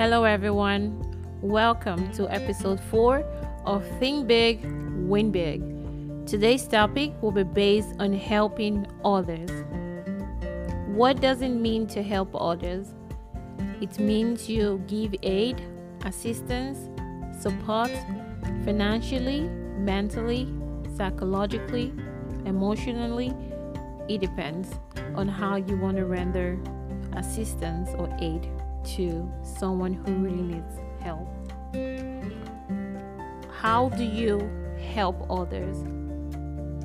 Hello, everyone. Welcome to episode 4 of Think Big, Win Big. Today's topic will be based on helping others. What does it mean to help others? It means you give aid, assistance, support financially, mentally, psychologically, emotionally. It depends on how you want to render assistance or aid to someone who really needs help. How do you help others?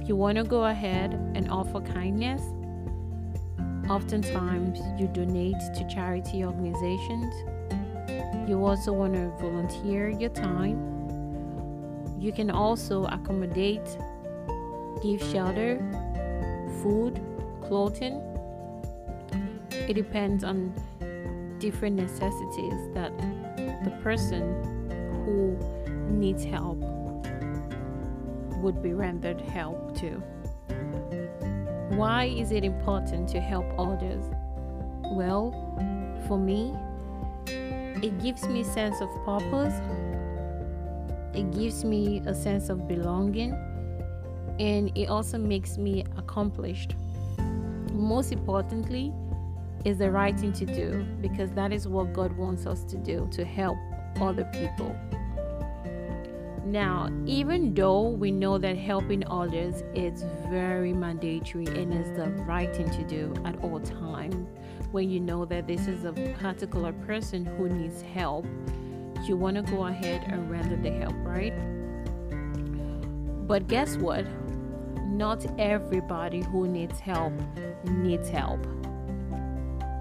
You want to go ahead and offer kindness? Oftentimes, you donate to charity organizations. You also want to volunteer your time. You can also accommodate, give shelter, food, clothing. It depends on different necessities that the person who needs help would be rendered help to. Why is it important to help others? Well, for me, it gives me a sense of purpose. It gives me a sense of belonging and it also makes me accomplished. Most importantly, is the right thing to do because that is what God wants us to do to help other people. Now, even though we know that helping others is very mandatory and is the right thing to do at all times, when you know that this is a particular person who needs help, you want to go ahead and render the help, right? But guess what? Not everybody who needs help needs help.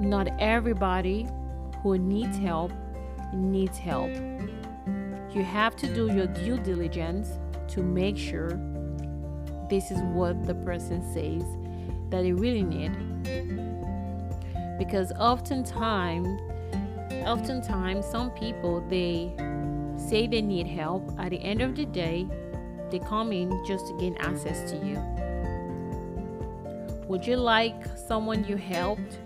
Not everybody who needs help needs help. You have to do your due diligence to make sure this is what the person says that they really need. Because oftentimes, oftentimes some people they say they need help. At the end of the day, they come in just to gain access to you. Would you like someone you helped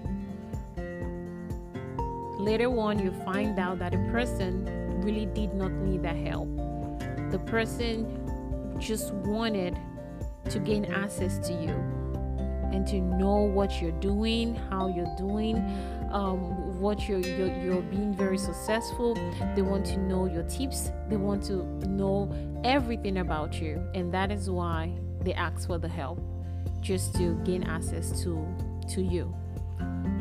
Later on, you find out that a person really did not need that help. The person just wanted to gain access to you and to know what you're doing, how you're doing, um, what you're, you're you're being very successful. They want to know your tips. They want to know everything about you, and that is why they ask for the help, just to gain access to to you.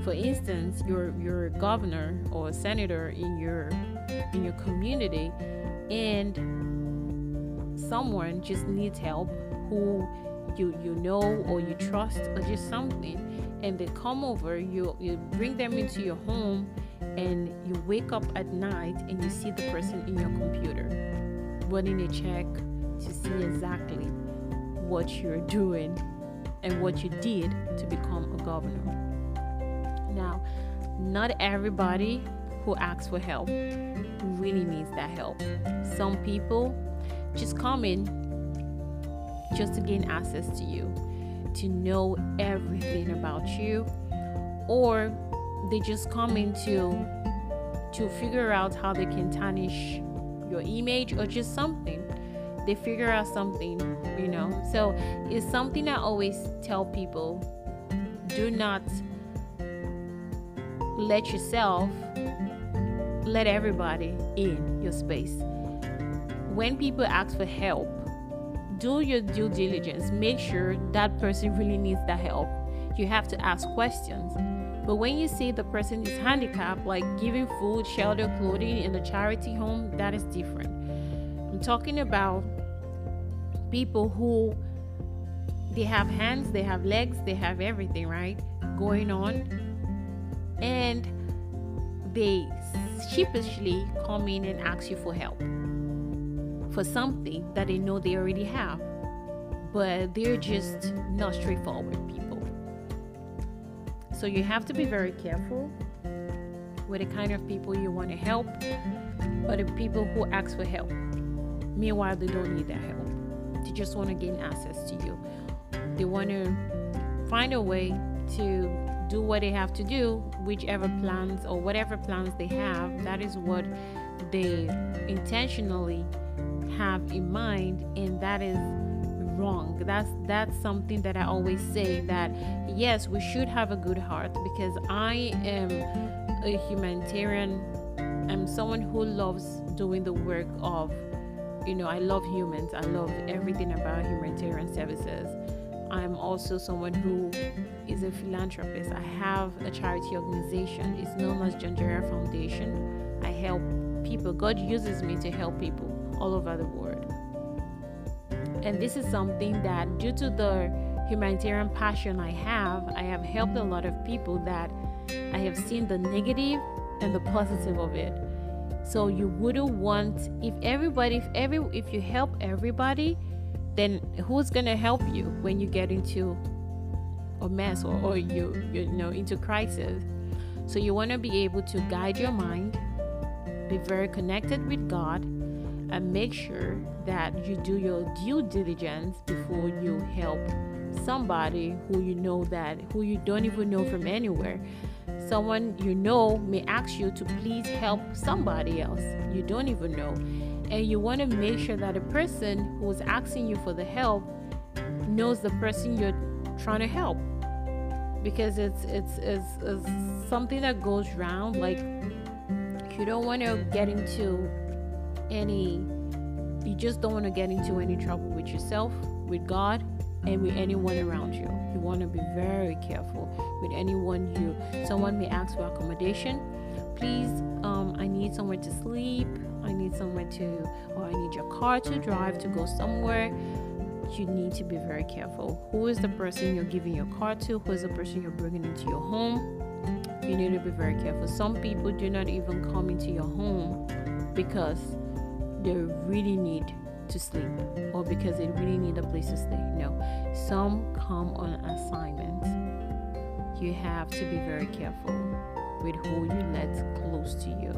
For instance, you're you're a governor or senator in your in your community and someone just needs help who you you know or you trust or just something and they come over you you bring them into your home and you wake up at night and you see the person in your computer running a check to see exactly what you're doing and what you did to become a governor now, not everybody who asks for help really needs that help. Some people just come in just to gain access to you, to know everything about you, or they just come in to to figure out how they can tarnish your image or just something. They figure out something, you know. So it's something I always tell people do not let yourself let everybody in your space. When people ask for help, do your due diligence. Make sure that person really needs that help. You have to ask questions. But when you see the person is handicapped, like giving food, shelter, clothing in a charity home, that is different. I'm talking about people who they have hands, they have legs, they have everything, right? Going on and they sheepishly come in and ask you for help for something that they know they already have, but they're just not straightforward people. So you have to be very careful with the kind of people you want to help, or the people who ask for help. Meanwhile, they don't need that help. They just want to gain access to you. They want to find a way to do what they have to do, whichever plans or whatever plans they have, that is what they intentionally have in mind, and that is wrong. That's that's something that I always say that yes, we should have a good heart because I am a humanitarian. I'm someone who loves doing the work of you know, I love humans. I love everything about humanitarian services. I'm also someone who is a philanthropist. I have a charity organization. It's known as Janjera Foundation. I help people. God uses me to help people all over the world. And this is something that, due to the humanitarian passion I have, I have helped a lot of people that I have seen the negative and the positive of it. So you wouldn't want if everybody, if every, if you help everybody, then who's gonna help you when you get into a mess or, or you you know into crisis? So you want to be able to guide your mind, be very connected with God, and make sure that you do your due diligence before you help somebody who you know that who you don't even know from anywhere someone you know may ask you to please help somebody else you don't even know and you want to make sure that the person who's asking you for the help knows the person you're trying to help. Because it's it's, it's, it's something that goes round like you don't want to get into any you just don't want to get into any trouble with yourself with god and with anyone around you. You want to be very careful with anyone you someone may ask for accommodation. Please um, i need somewhere to sleep i need somewhere to or i need your car to drive to go somewhere you need to be very careful who is the person you're giving your car to who is the person you're bringing into your home you need to be very careful some people do not even come into your home because they really need to sleep or because they really need a place to stay. No, some come on assignment. You have to be very careful with who you let close to you.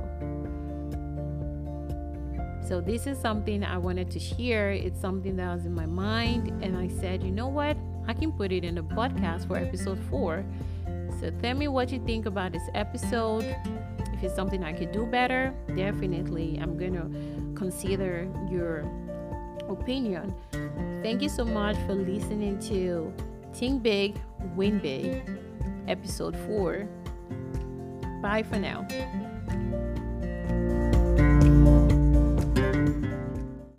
So, this is something I wanted to share. It's something that was in my mind, and I said, you know what? I can put it in the podcast for episode four. So, tell me what you think about this episode. If it's something I could do better, definitely I'm going to consider your opinion. Thank you so much for listening to Think Big, Win Big, episode 4. Bye for now.